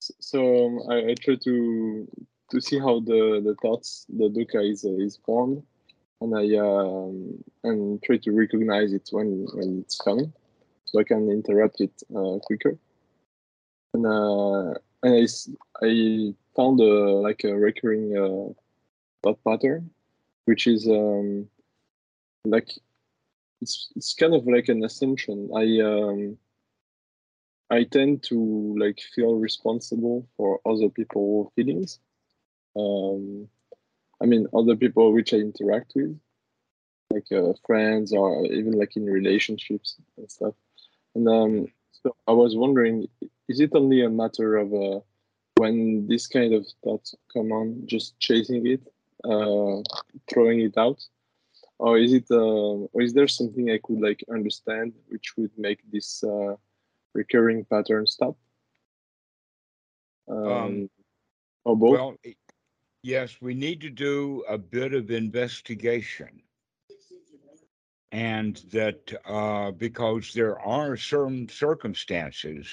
So um, I, I try to to see how the the thoughts the dukkha is uh, is formed, and I um, and try to recognize it when when it's coming, so I can interrupt it uh, quicker. And uh, and I, I found a like a recurring uh, thought pattern, which is um, like it's it's kind of like an assumption. I um, I tend to like feel responsible for other people's feelings. Um, I mean, other people which I interact with, like uh, friends or even like in relationships and stuff. And um, so I was wondering, is it only a matter of uh, when this kind of thoughts come on, just chasing it, uh, throwing it out, or is it, uh, or is there something I could like understand which would make this uh, recurring pattern stop? Um, um, or both? Well, yes, we need to do a bit of investigation. And that uh, because there are certain circumstances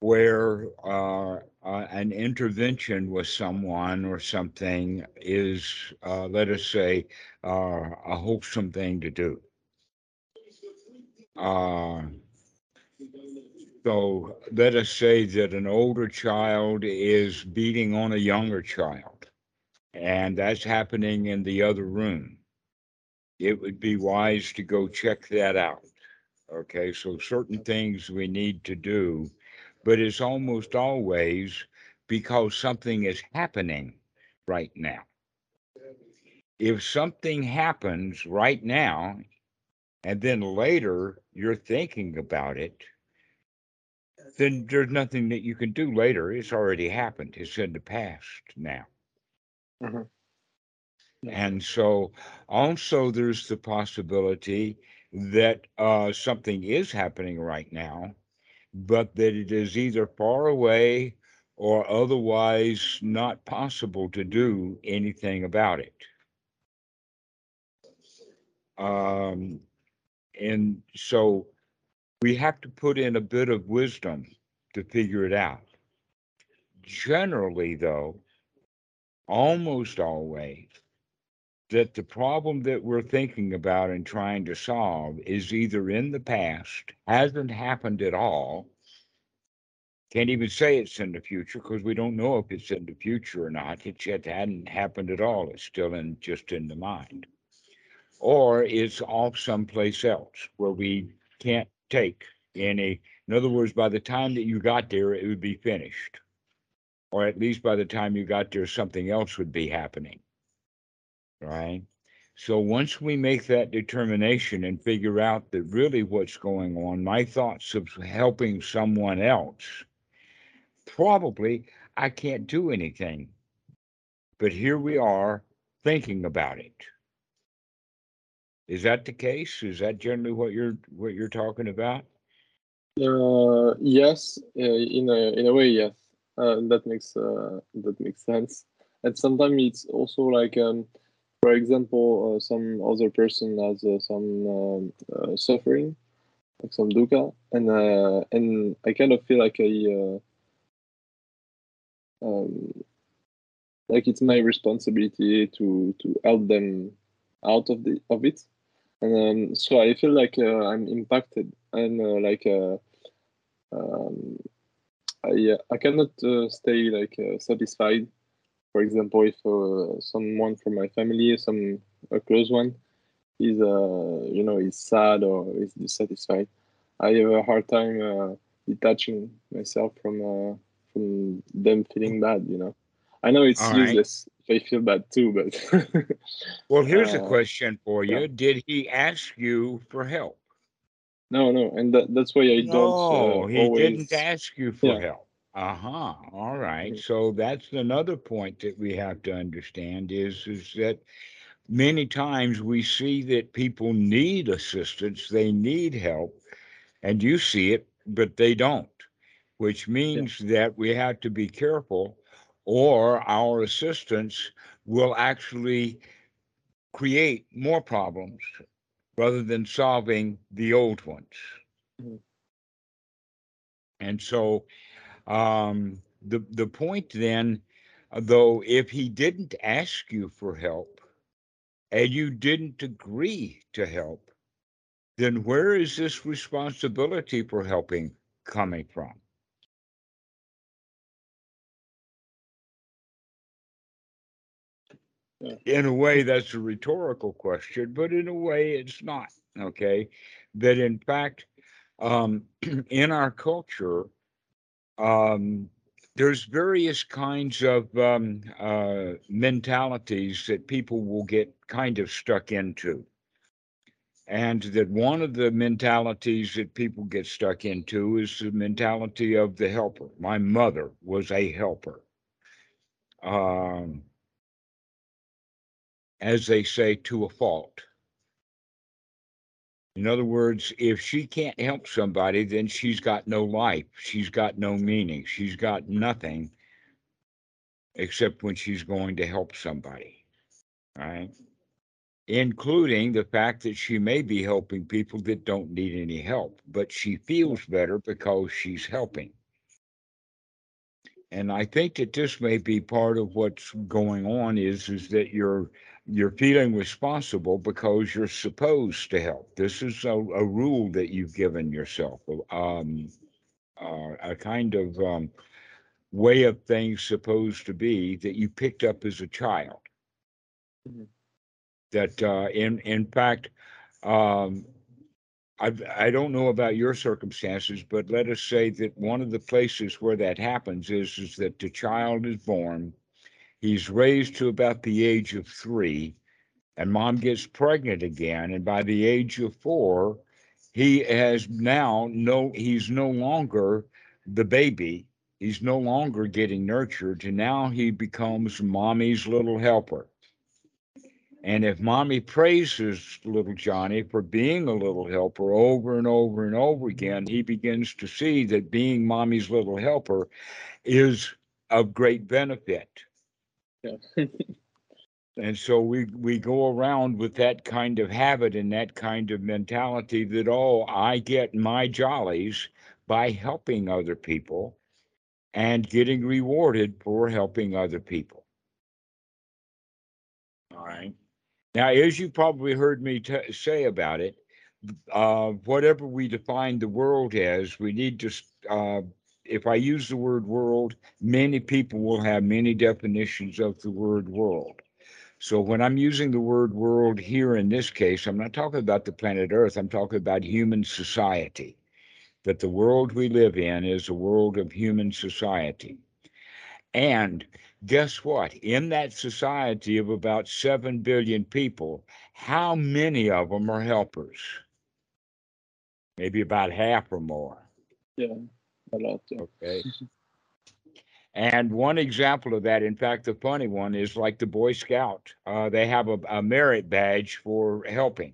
where uh, uh, an intervention with someone or something is, uh, let us say, uh, a wholesome thing to do. So let us say that an older child is beating on a younger child, and that's happening in the other room. It would be wise to go check that out. Okay, so certain things we need to do, but it's almost always because something is happening right now. If something happens right now, and then later you're thinking about it, then there's nothing that you can do later. It's already happened. It's in the past now. Mm-hmm. And so, also, there's the possibility that uh, something is happening right now, but that it is either far away or otherwise not possible to do anything about it. Um, and so we have to put in a bit of wisdom to figure it out. Generally, though, almost always, that the problem that we're thinking about and trying to solve is either in the past, hasn't happened at all, can't even say it's in the future because we don't know if it's in the future or not. It yet hadn't happened at all. It's still in just in the mind. Or it's off someplace else where we can't take any. In other words, by the time that you got there, it would be finished. Or at least by the time you got there, something else would be happening. Right? So once we make that determination and figure out that really what's going on, my thoughts of helping someone else, probably I can't do anything. But here we are thinking about it. Is that the case? Is that generally what you're what you're talking about? Uh, yes, uh, in a in a way, yes. Uh, that makes uh, that makes sense. And sometimes it's also like, um, for example, uh, some other person has some um, suffering, like some dukkha, and and I kind of feel like I, um, like it's my responsibility to to help them out of the of it and um, so I feel like uh, I'm impacted and uh, like uh, um, I uh, I cannot uh, stay like uh, satisfied. For example, if someone from my family, some a close one, is you know is sad or is dissatisfied, I have a hard time detaching myself from from them feeling bad. You know, I know it's All useless. They feel bad too. But well, here's uh, a question for you: yeah. Did he ask you for help? No, no, and that, that's why I no, don't. Uh, he always... didn't ask you for yeah. help. Uh huh. All right. So that's another point that we have to understand is is that many times we see that people need assistance, they need help, and you see it, but they don't, which means yeah. that we have to be careful or our assistance will actually create more problems rather than solving the old ones. Mm-hmm. And so um, the the point then, though, if he didn't ask you for help and you didn't agree to help, then where is this responsibility for helping coming from? In a way, that's a rhetorical question, but in a way, it's not. Okay. That in fact, um, in our culture, um, there's various kinds of um, uh, mentalities that people will get kind of stuck into. And that one of the mentalities that people get stuck into is the mentality of the helper. My mother was a helper. Um, as they say, to a fault. In other words, if she can't help somebody, then she's got no life. She's got no meaning. She's got nothing except when she's going to help somebody. Right? Including the fact that she may be helping people that don't need any help, but she feels better because she's helping. And I think that this may be part of what's going on is, is that you're you're feeling responsible because you're supposed to help. This is a, a rule that you've given yourself, um, uh, a kind of um, way of things supposed to be that you picked up as a child. Mm-hmm. That uh, in in fact, um, I I don't know about your circumstances, but let us say that one of the places where that happens is is that the child is born He's raised to about the age of three, and mom gets pregnant again. And by the age of four, he has now no, he's no longer the baby. He's no longer getting nurtured, and now he becomes mommy's little helper. And if mommy praises little Johnny for being a little helper over and over and over again, he begins to see that being mommy's little helper is of great benefit. And so we we go around with that kind of habit and that kind of mentality that oh I get my jollies by helping other people and getting rewarded for helping other people. All right. Now, as you probably heard me t- say about it, uh, whatever we define the world as, we need to uh, if I use the word world, many people will have many definitions of the word world. So when I'm using the word world here in this case, I'm not talking about the planet Earth, I'm talking about human society. That the world we live in is a world of human society. And guess what? In that society of about 7 billion people, how many of them are helpers? Maybe about half or more. Yeah a lot. Okay. And one example of that, in fact, the funny one is like the Boy Scout. Uh, they have a, a, merit badge for helping.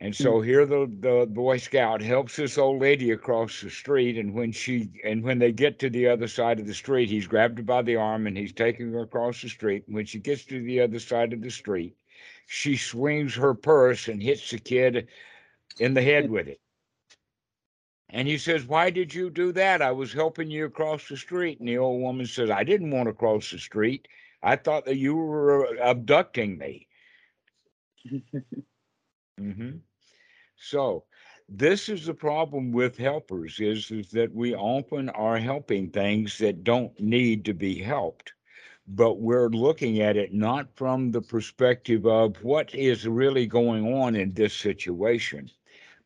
And so hmm. here the, the Boy Scout helps this old lady across the street, and when she and when they get to the other side of the street, he's grabbed her by the arm and he's taking her across the street. And when she gets to the other side of the street, she swings her purse and hits the kid in the head with it. And he says, Why did you do that? I was helping you across the street. And the old woman says, I didn't want to cross the street. I thought that you were abducting me. mm-hmm. So, this is the problem with helpers is, is that we often are helping things that don't need to be helped but we're looking at it not from the perspective of what is really going on in this situation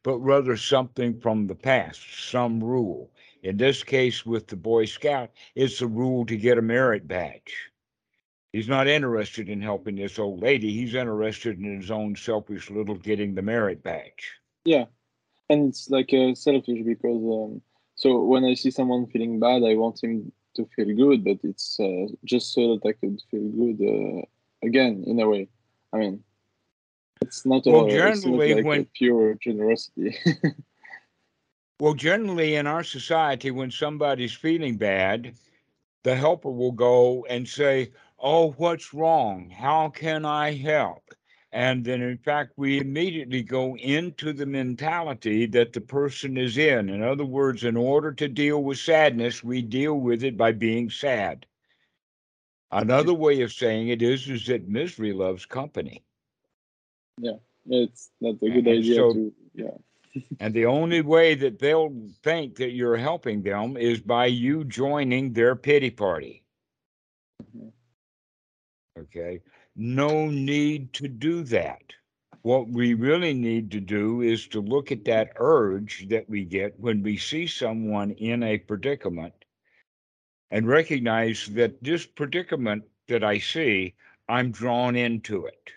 but rather something from the past, some rule. In this case, with the Boy Scout, it's the rule to get a merit badge. He's not interested in helping this old lady. He's interested in his own selfish little getting the merit badge. Yeah, and it's like uh, selfish because um, so when I see someone feeling bad, I want him to feel good, but it's uh, just so that I could feel good uh, again in a way. I mean, it's not well, generally like when pure generosity. well, generally in our society, when somebody's feeling bad, the helper will go and say, "Oh, what's wrong? How can I help?" And then, in fact, we immediately go into the mentality that the person is in. In other words, in order to deal with sadness, we deal with it by being sad. Another way of saying it is, is that misery loves company. Yeah, it's that's a good And idea so- to yeah. And the only way that they'll think that you're helping them is by you joining their pity party. Mhm. Okay. No need to do that. What we really need to do is to look at that urge that we get when we see someone in a predicament and recognize that this predicament that I see, I'm drawn into it.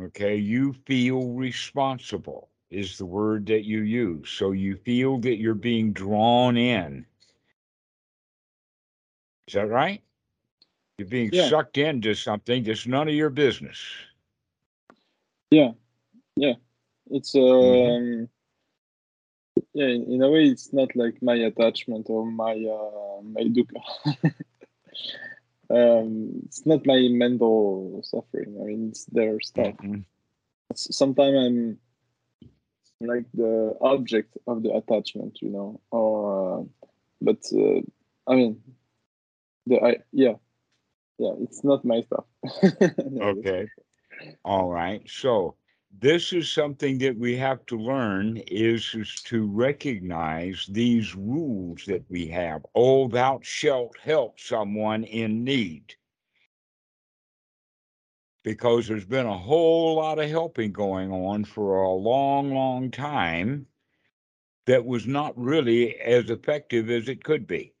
Okay, you feel responsible is the word that you use. So you feel that you're being drawn in. Is that right? You're being Yeah. sucked into something that's none of your business. Yeah, yeah. It's um, Mhm. yeah. In, in a way, it's not like my attachment or my uh, my dukkha. um, it's not my mental suffering. I mean, it's their stuff. Mhm. Sometimes I'm like the object of the attachment, you know. Or, uh, but uh, I mean, the I yeah, yeah. It's not my stuff. No, Okay. All right. So this is something that we have to learn is, is to recognize these rules that we have. Oh, thou shalt help someone in need. Because there's been a whole lot of helping going on for a long, long time that was not really as effective as it could be.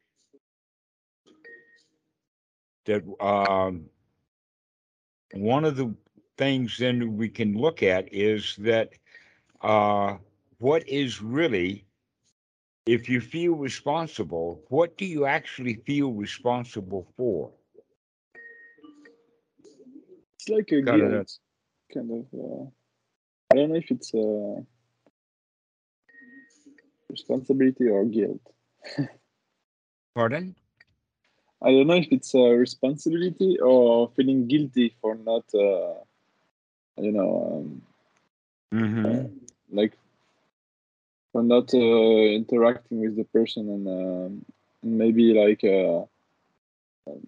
That um, one of the things then we can look at is that uh, what is really, if you feel responsible, what do you actually feel responsible for? It's like a Got it. guilt, kind of. Uh, I don't know if it's a responsibility or guilt. Pardon? I don't know if it's a responsibility or feeling guilty for not, uh, you know, um, Mm-hmm. like for not uh, interacting with the person and um, maybe like uh, um,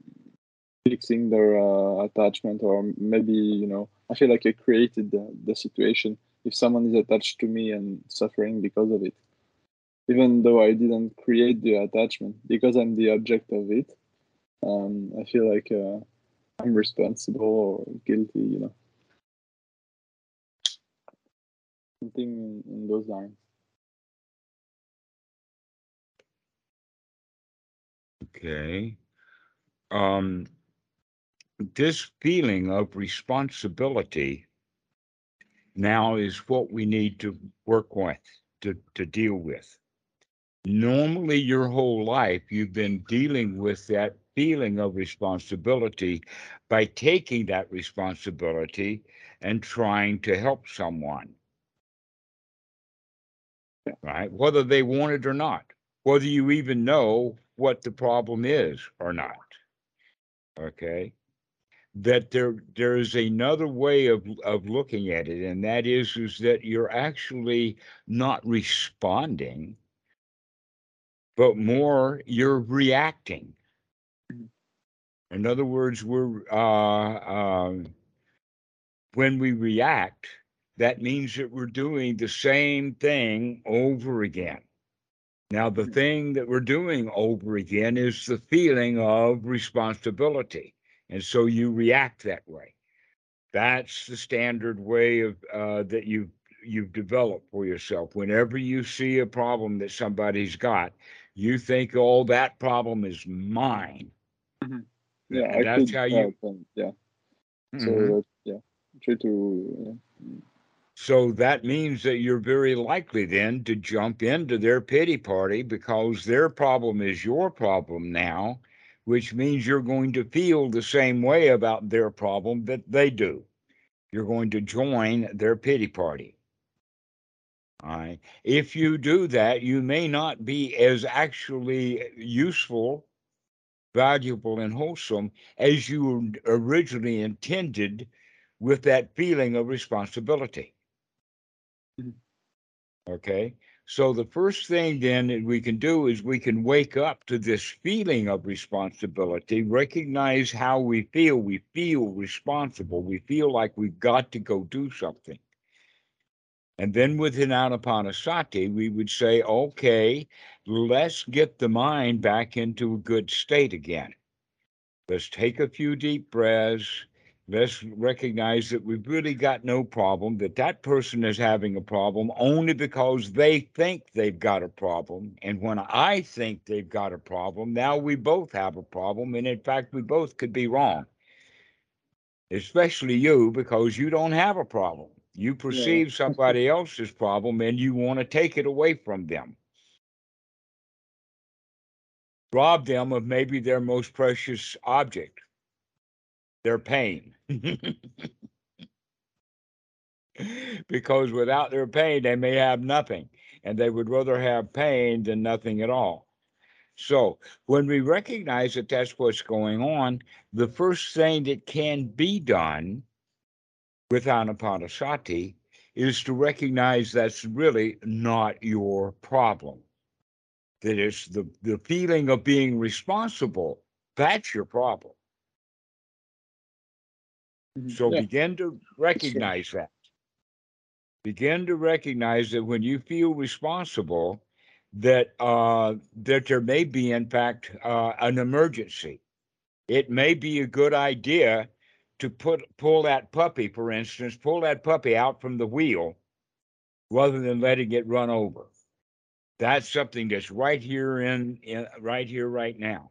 fixing their uh, attachment or maybe you know I feel like I created the, the situation if someone is attached to me and suffering because of it even though I didn't create the attachment because I'm the object of it um, I feel like uh, I'm responsible or guilty you know something in, those lines Okay. Um, this feeling of responsibility now is what we need to work with, to, to deal with. Normally, your whole life, you've been dealing with that feeling of responsibility by taking that responsibility and trying to help someone. Right? Whether they want it or not, whether you even know what the problem is or not. Okay. That there there is another way of of looking at it, and that is is that you're actually not responding, but more you're reacting. In other words, we're uh, um, when we react, that means that we're doing the same thing over again. Now, the Mhm. thing that we're doing over again is the feeling of responsibility. And so you react that way. That's the standard way of uh, that you've you've developed for yourself. Whenever you see a problem that somebody's got, you think, "Oh, that problem is mine." Mhm. yeah and I that's how you. yeah so Mhm. that, yeah try to So that means that you're very likely then to jump into their pity party because their problem is your problem now, which means you're going to feel the same way about their problem that they do. You're going to join their pity party. All right. If you do that, you may not be as actually useful valuable, and wholesome as you originally intended with that feeling of responsibility. Okay. So the first thing then that we can do is we can wake up to this feeling of responsibility, recognize how we feel. We feel responsible. We feel like we've got to go do something. And then within Anapanasati, we would say, okay, let's get the mind back into a good state again. Let's take a few deep breaths let's recognize that we've really got no problem, that that person is having a problem only because they think they've got a problem. And when I think they've got a problem, now we both have a problem. And in fact, we both could be wrong, especially you, because you don't have a problem. You perceive yeah. somebody else's problem and you want to take it away from them. Rob them of maybe their most precious object their pain. because without their pain, they may have nothing, and they would rather have pain than nothing at all. So, when we recognize that that's what's going on, the first thing that can be done with Anapanasati is to recognize that's really not your problem. That it's the, the feeling of being responsible, that's your problem. Mm-hmm. So yeah. begin to recognize that. Begin to recognize that when you feel responsible, that uh, that there may be, in fact, uh, an emergency. It may be a good idea to put pull that puppy, for instance, pull that puppy out from the wheel rather than letting it run over. That's something that's right here in, in right here, right now.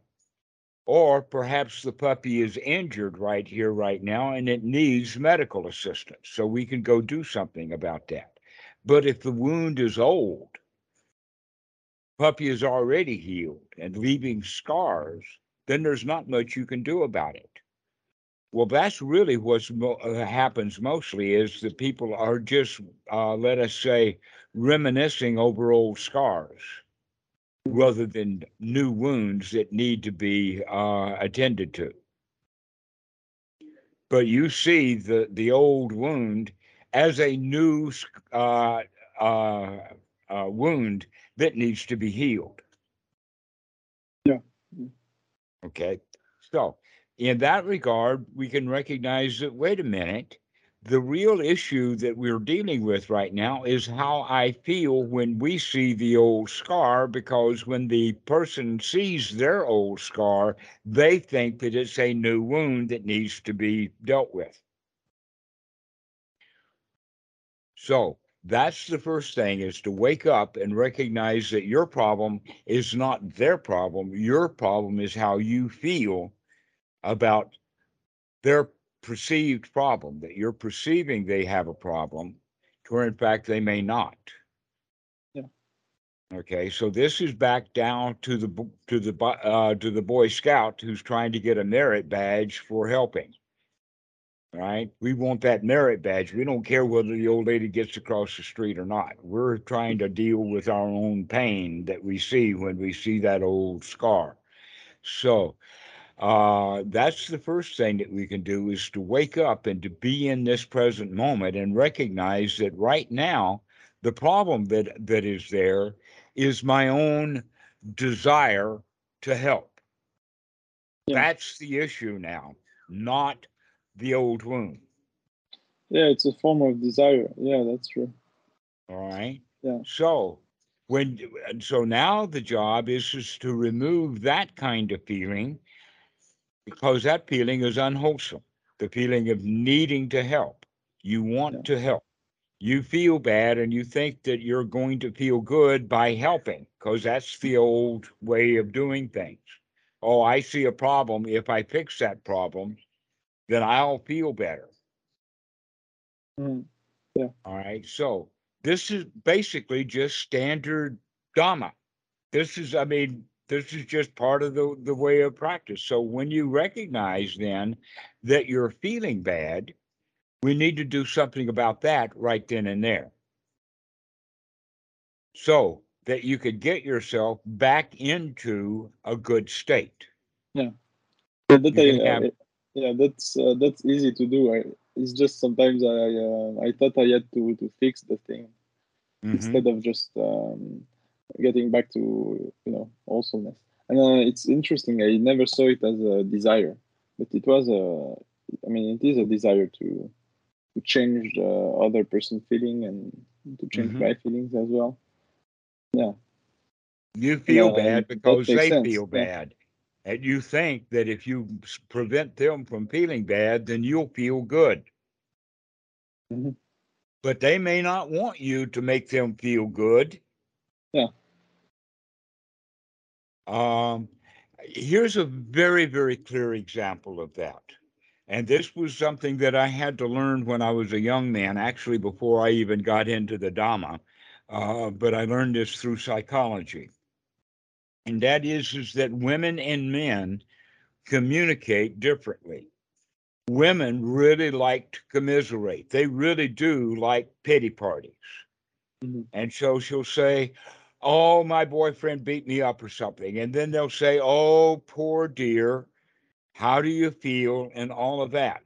Or perhaps the puppy is injured right here, right now, and it needs medical assistance. So we can go do something about that. But if the wound is old, puppy is already healed and leaving scars, then there's not much you can do about it. Well, that's really what mo- uh, happens mostly is that people are just, uh, let us say, reminiscing over old scars rather than new wounds that need to be uh, attended to. But you see the, the old wound as a new uh, uh, uh, wound that needs to be healed. Yeah. Okay. So, in that regard, we can recognize that, wait a minute, the real issue that we're dealing with right now is how I feel when we see the old scar, because when the person sees their old scar, they think that it's a new wound that needs to be dealt with. So that's the first thing is to wake up and recognize that your problem is not their problem. Your problem is how you feel about their perceived problem, that you're perceiving they have a problem, where in fact they may not. Yeah. Okay, so this is back down to the to the uh, to the Boy Scout who's trying to get a merit badge for helping. Right? We want that merit badge. We don't care whether the old lady gets across the street or not. We're trying to deal with our own pain that we see when we see that old scar. So, uh, that's the first thing that we can do is to wake up and to be in this present moment and recognize that right now the problem that that is there is my own desire to help. Yeah. that's the issue now not the old wound. Yeah it's a form of desire. Yeah that's true. All right? Yeah. So when so now the job is, is to remove that kind of feeling because that feeling is unwholesome. The feeling of needing to help. You want yeah. to help. You feel bad and you think that you're going to feel good by helping because that's the old way of doing things. Oh, I see a problem. If I fix that problem, then I'll feel better. Mm. Yeah. All right. So this is basically just standard Dharma. This is, I mean, this is just part of the, the way of practice. So when you recognize then that you're feeling bad, we need to do something about that right then and there. So that you could get yourself back into a good state. Yeah, yeah that You I, have- I- yeah, that's uh, that's easy to do. I, it's just sometimes I uh, I thought I had to to fix the thing Mhm. instead of just um, getting back to you know awesomeness. And uh, it's interesting. I never saw it as a desire, but it was a. I mean, it is a desire to to change the other person feeling and to change Mhm. my feelings as well. Yeah. You feel uh, bad because they sense, feel yeah. bad. And you think that if you prevent them from feeling bad, then you'll feel good. Mhm. But they may not want you to make them feel good. Yeah. Um, here's a very, very clear example of that. And this was something that I had to learn when I was a young man, actually, before I even got into the Dhamma. Uh, but I learned this through psychology. And that is, is that women and men communicate differently. Women really like to commiserate. They really do like pity parties. Mhm. And so she'll say, Oh, my boyfriend beat me up or something. And then they'll say, Oh, poor dear, how do you feel? And all of that.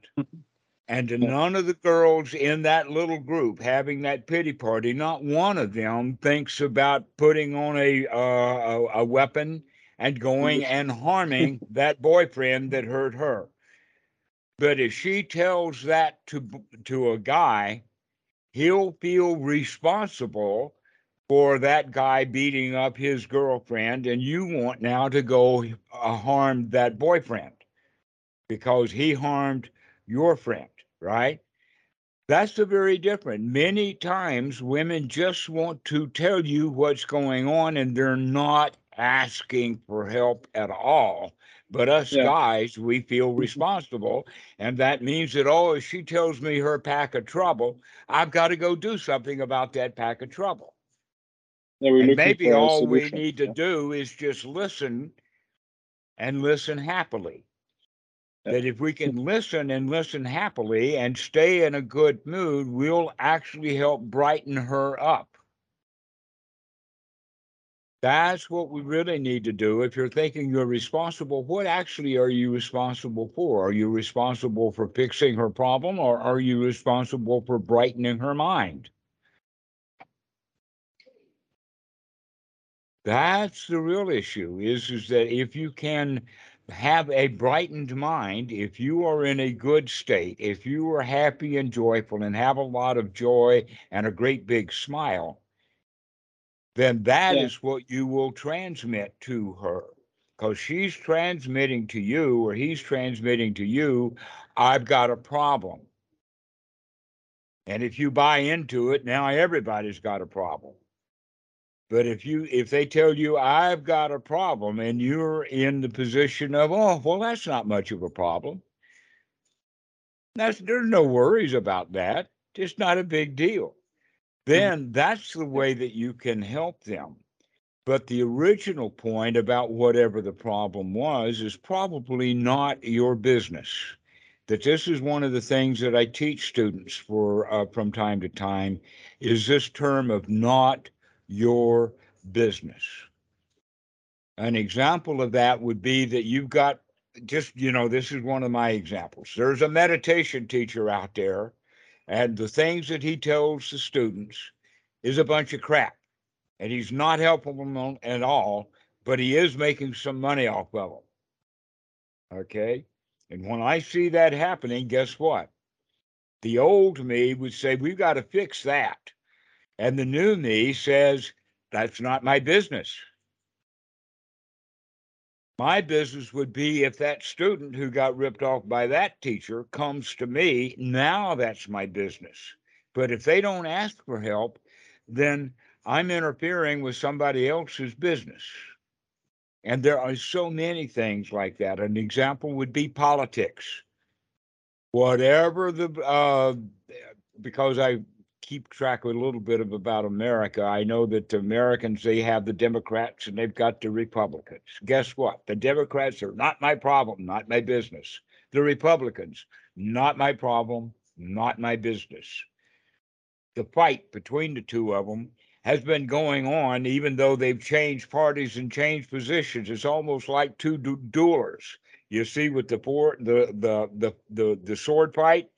And none of the girls in that little group having that pity party, not one of them thinks about putting on a uh, a, a weapon and going and harming that boyfriend that hurt her. But if she tells that to to a guy, he'll feel responsible for that guy beating up his girlfriend, and you want now to go uh, harm that boyfriend because he harmed your friend, right? That's the very different. Many times women just want to tell you what's going on and they're not asking for help at all. But us Yeah. guys, we feel responsible. And that means that, oh, if she tells me her pack of trouble, I've got to go do something about that pack of trouble. Yeah, we're and looking maybe all we need to yeah. do is just listen and listen happily. Yeah. That if we can listen and listen happily and stay in a good mood, we'll actually help brighten her up. That's what we really need to do. If you're thinking you're responsible, what actually are you responsible for? Are you responsible for fixing her problem or are you responsible for brightening her mind? That's the real issue is, is that if you can have a brightened mind, if you are in a good state, if you are happy and joyful and have a lot of joy and a great big smile, then that is Yeah. what you will transmit to her. Because she's transmitting to you or he's transmitting to you, I've got a problem. And if you buy into it, now everybody's got a problem. But if you if they tell you I've got a problem and you're in the position of, oh, well, that's not much of a problem. That's there's no worries about that. It's not a big deal. Then that's the way that you can help them. But the original point about whatever the problem was is probably not your business. That this is one of the things that I teach students for uh, from time to time is this term of not your business. An example of that would be that you've got just, you know, this is one of my examples. There's a meditation teacher out there, and the things that he tells the students is a bunch of crap. And he's not helping them at all, but he is making some money off of them. Okay. And when I see that happening, guess what? The old me would say, We've got to fix that. And the new me says, That's not my business. My business would be if that student who got ripped off by that teacher comes to me, now that's my business. But if they don't ask for help, then I'm interfering with somebody else's business. And there are so many things like that. An example would be politics. Whatever the, uh, because I keep track of a little bit of about America, I know that Americans, they have the Democrats and they've got the Republicans. Guess what? The Democrats are not my problem, not my business. The Republicans, not my problem, not my business. The fight between the two of them has been going on, even though they've changed parties and changed positions. It's almost like two du- duelers. You see, with the four, the the the the, the sword fight,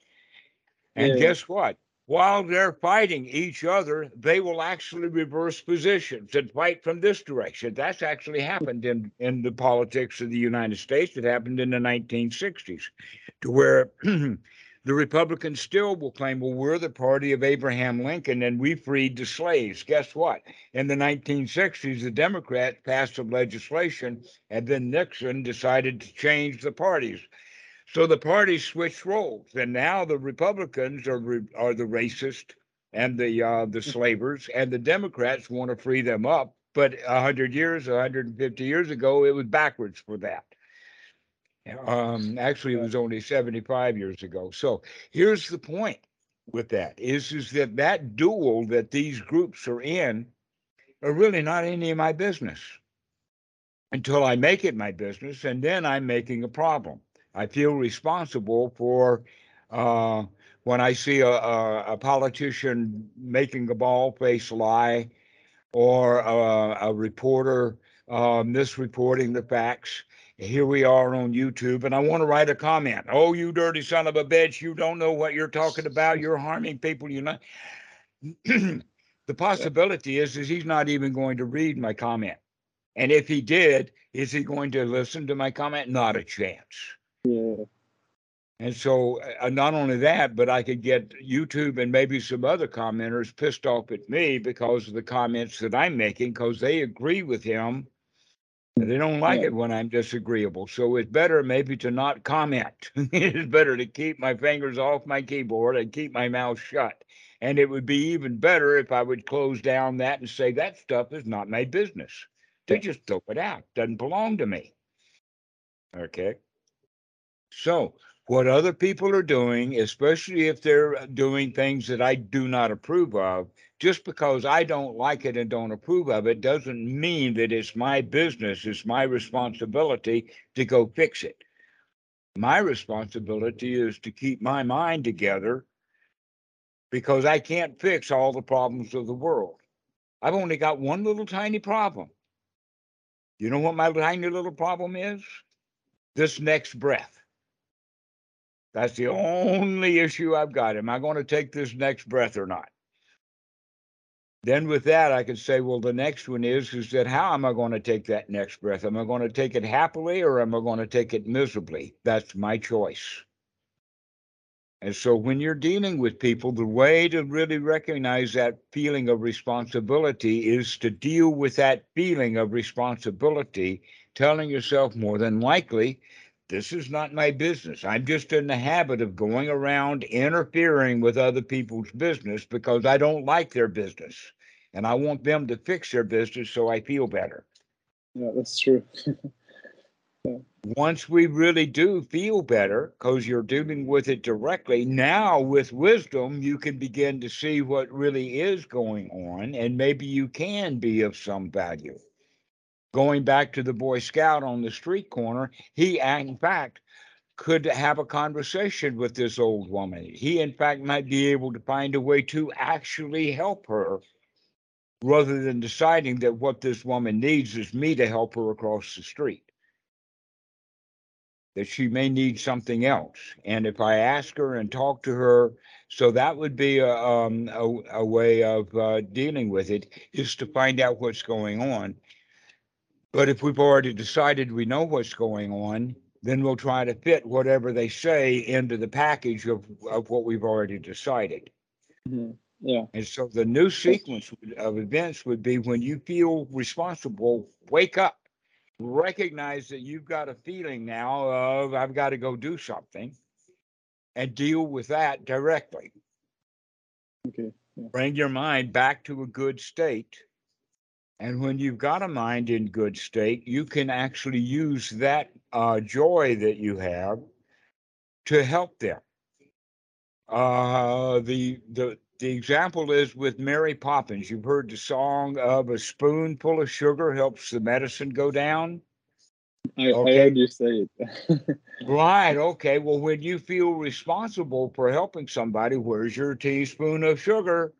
and Yeah. guess what? While they're fighting each other, they will actually reverse positions and fight from this direction. That's actually happened in, in the politics of the United States. It happened in the 1960s, to where the Republicans still will claim, well, we're the party of Abraham Lincoln and we freed the slaves. Guess what? In the 1960s, the Democrats passed some legislation, and then Nixon decided to change the parties. So the parties switched roles, and now the Republicans are re- are the racist and the uh, the slavers, and the Democrats want to free them up. But hundred years, 150 years ago, it was backwards for that. Um, actually, it was only 75 years ago. So here's the point with that: is is that that duel that these groups are in are really not any of my business until I make it my business, and then I'm making a problem. I feel responsible for uh, when I see a, a, a politician making a bald faced lie or a, a reporter uh, misreporting the facts. Here we are on YouTube, and I want to write a comment. Oh, you dirty son of a bitch! You don't know what you're talking about. You're harming people. You know. the possibility is, is he's not even going to read my comment, and if he did, is he going to listen to my comment? Not a chance. Yeah. And so, uh, not only that, but I could get YouTube and maybe some other commenters pissed off at me because of the comments that I'm making, because they agree with him. And they don't like Yeah. it when I'm disagreeable. So it's better maybe to not comment. it's better to keep my fingers off my keyboard and keep my mouth shut. And it would be even better if I would close down that and say that stuff is not my business. They just throw it out. Doesn't belong to me. Okay. So, what other people are doing, especially if they're uh, doing things that I do not approve of, just because I don't like it and don't approve of it doesn't mean that it's my business, it's my responsibility to go fix it. My responsibility is to keep my mind together because I can't fix all the problems of the world. I've only got one little tiny problem. You know what my tiny little problem is? This next breath. That's the only issue I've got. Am I going to take this next breath or not? Then with that, I could say, well, the next one is, is that how am I going to take that next breath? Am I going to take it happily or am I going to take it miserably? That's my choice. And so when you're dealing with people, the way to really recognize that feeling of responsibility is to deal with that feeling of responsibility, telling yourself more than likely, this is not my business. I'm just in the habit of going around interfering with other people's business because I don't like their business. And I want them to fix their business so I feel better. Yeah, that's true. once we really do feel better because you're dealing with it directly now with wisdom you can begin to see what really is going on and maybe you can be of some value going back to the boy scout on the street corner he in fact could have a conversation with this old woman he in fact might be able to find a way to actually help her rather than deciding that what this woman needs is me to help her across the street that she may need something else. And if I ask her and talk to her, so that would be a, um, a, a way of uh, dealing with it is to find out what's going on. But if we've already decided we know what's going on, then we'll try to fit whatever they say into the package of, of what we've already decided. Mhm. Yeah. And so the new sequence of events would be when you feel responsible, wake up, recognize that you've got a feeling now of I've got to go do something and deal with that directly. Okay. Yeah. Bring your mind back to a good state. And when you've got a mind in good state, you can actually use that uh, joy that you have to help them. Uh, the the the example is with Mary Poppins. You've heard the song of a spoonful of sugar helps the medicine go down. I, I heard you say it. Right. Okay. Well, when you feel responsible for helping somebody, where's your teaspoon of sugar?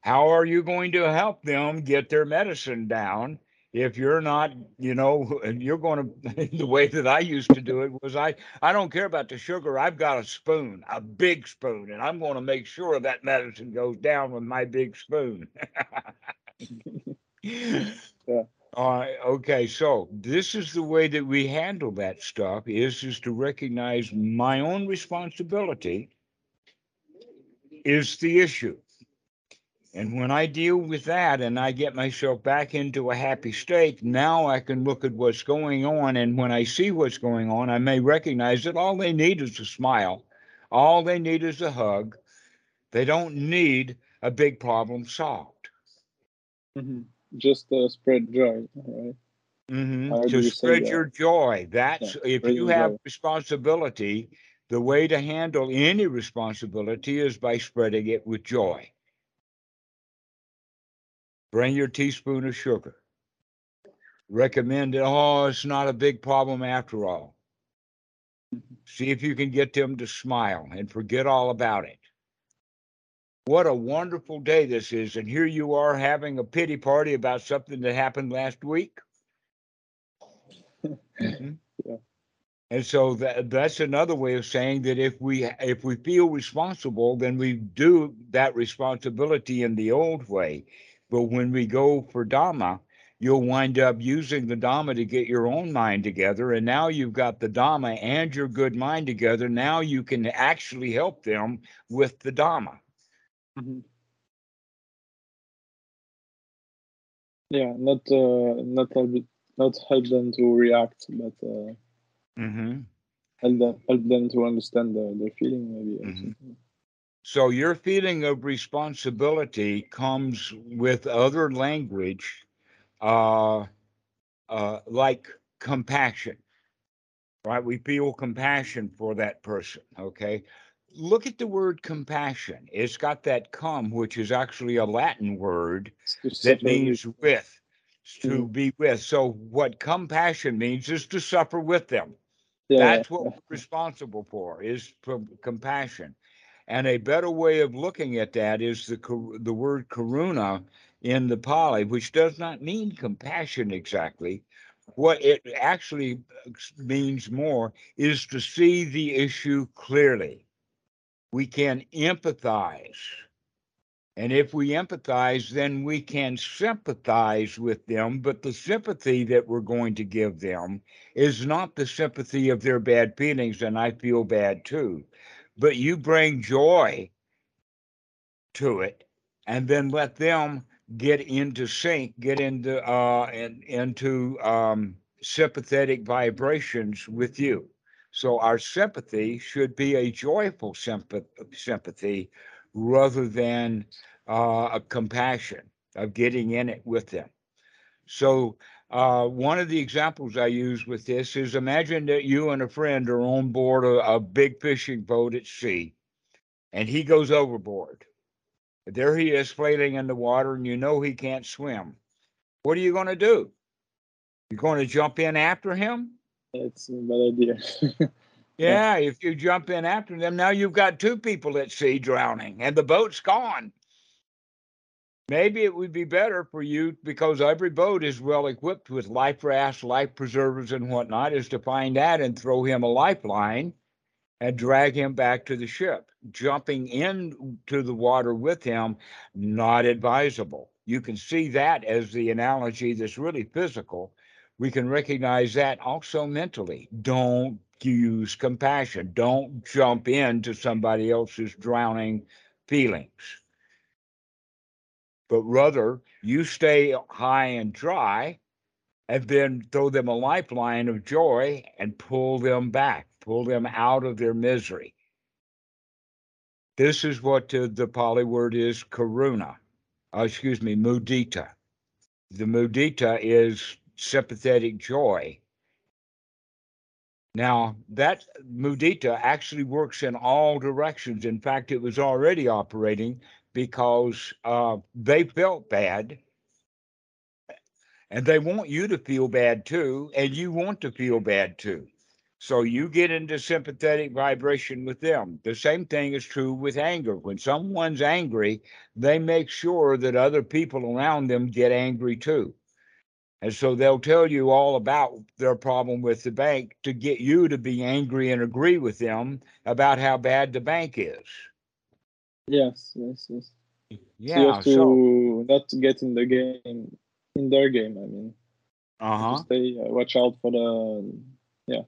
How are you going to help them get their medicine down if you're not, you know, and you're going to the way that I used to do it was I I don't care about the sugar. I've got a spoon, a big spoon, and I'm going to make sure that medicine goes down with my big spoon. Yeah. All right. Okay. So this is the way that we handle that stuff is is to recognize my own responsibility is the issue. And when I deal with that and I get myself back into a happy state, now I can look at what's going on. And when I see what's going on, I may recognize that all they need is a smile. All they need is a hug. They don't need a big problem solved. Mhm. Just uh, spread joy, right? Mhm. To you spread that. your joy. That's if you have joy. responsibility, the way to handle any responsibility is by spreading it with joy. Bring your teaspoon of sugar. Recommend it. Oh, it's not a big problem after all. See if you can get them to smile and forget all about it. What a wonderful day this is. And here you are having a pity party about something that happened last week. Mhm. Yeah. And so that that's another way of saying that if we if we feel responsible, then we do that responsibility in the old way. But when we go for Dhamma, you'll wind up using the Dhamma to get your own mind together. And now you've got the Dhamma and your good mind together. Now you can actually help them with the Dhamma. Mhm. Yeah, not uh, not help not help them to react, but uh, Mm-hmm. help them help them to understand the, their feeling maybe. or Mhm. something. So your feeling of responsibility comes with other language, uh, uh, like compassion, right? We feel compassion for that person. Okay. Look at the word compassion. It's got that come, which is actually a Latin word that means with. to Mhm. be with. So what compassion means is to suffer with them. Yeah, That's what we're responsible for is for compassion. And a better way of looking at that is the the word karuna in the Pali, which does not mean compassion exactly. What it actually uh, means more is to see the issue clearly. We can empathize. And if we empathize, then we can sympathize with them. But the sympathy that we're going to give them is not the sympathy of their bad feelings, and I feel bad too. But you bring joy to it, and then let them get into sync, get into uh, in, into um, sympathetic vibrations with you. So our sympathy should be a joyful sympath- sympathy rather than uh, a compassion of getting in it with them. So uh, one of the examples I use with this is imagine that you and a friend are on board a, a big fishing boat at sea, and he goes overboard. There he is flailing in the water, and you know he can't swim. What are you going to do? You're going to jump in after him? It's a bad idea. Yeah, if you jump in after them, now you've got two people at sea drowning and the boat's gone. Maybe it would be better for you because every boat is well equipped with life rafts, life preservers, and whatnot, is to find that and throw him a lifeline and drag him back to the ship. Jumping into the water with him, not advisable. You can see that as the analogy that's really physical. We can recognize that also mentally. Don't use compassion. Don't jump into somebody else's drowning feelings. But rather, you stay high and dry and then throw them a lifeline of joy and pull them back, pull them out of their misery. This is what the Pali word is karuna, uh, excuse me, mudita. The mudita is sympathetic joy. Now, that mudita actually works in all directions. In fact, it was already operating because uh, they felt bad and they want you to feel bad too, and you want to feel bad too. So you get into sympathetic vibration with them. The same thing is true with anger. When someone's angry, they make sure that other people around them get angry too. And so they'll tell you all about their problem with the bank to get you to be angry and agree with them about how bad the bank is. Yes, yes, yes. Yeah. so you have to So, not get in the game, in their game. I mean, uh-huh. stay uh, watch out for the yeah.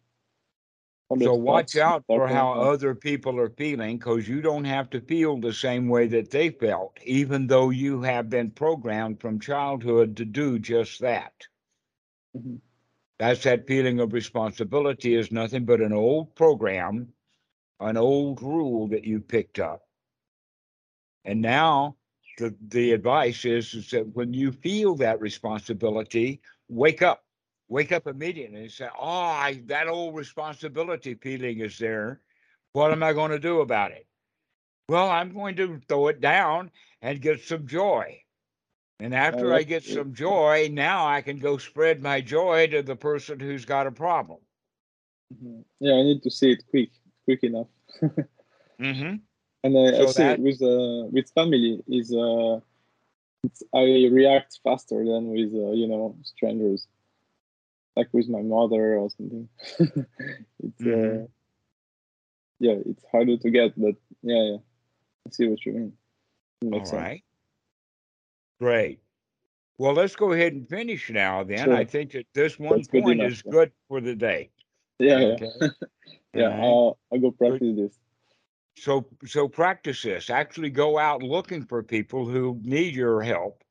For the So watch out for how other people are feeling because you don't have to feel the same way that they felt, even though you have been programmed from childhood to do just that. Mhm. That's that feeling of responsibility is nothing but an old program, an old rule that you picked up. And now the, the advice is, is that when you feel that responsibility, wake up, wake up immediately and say, Oh, I, that old responsibility feeling is there. What am I going to do about it? Well, I'm going to throw it down and get some joy. And after I get some joy, now I can go spread my joy to the person who's got a problem. Mhm. Yeah, I need to see it quick, quick enough. Mm-hmm. And uh, I see that- with uh, with family is uh, it's, I react faster than with uh, you know strangers, like with my mother or something. it's uh, Mhm. yeah, it's harder to get, but yeah, yeah, I see what you mean. All sense. right. Great. Well, let's go ahead and finish now then. Sure. I think that this one That's good point enough, is yeah. good for the day. Yeah, yeah, Okay. yeah. All right. I'll I'll go practice this. So so practice this. Actually go out looking for people who need your help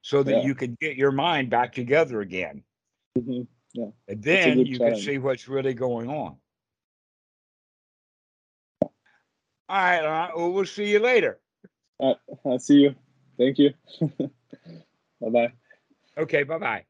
so that Yeah. you can get your mind back together again. Mhm. And then you can see what's really going on. All right, all right. Well, we'll see you later. I'll see you. Thank you. bye bye. Okay, bye-bye.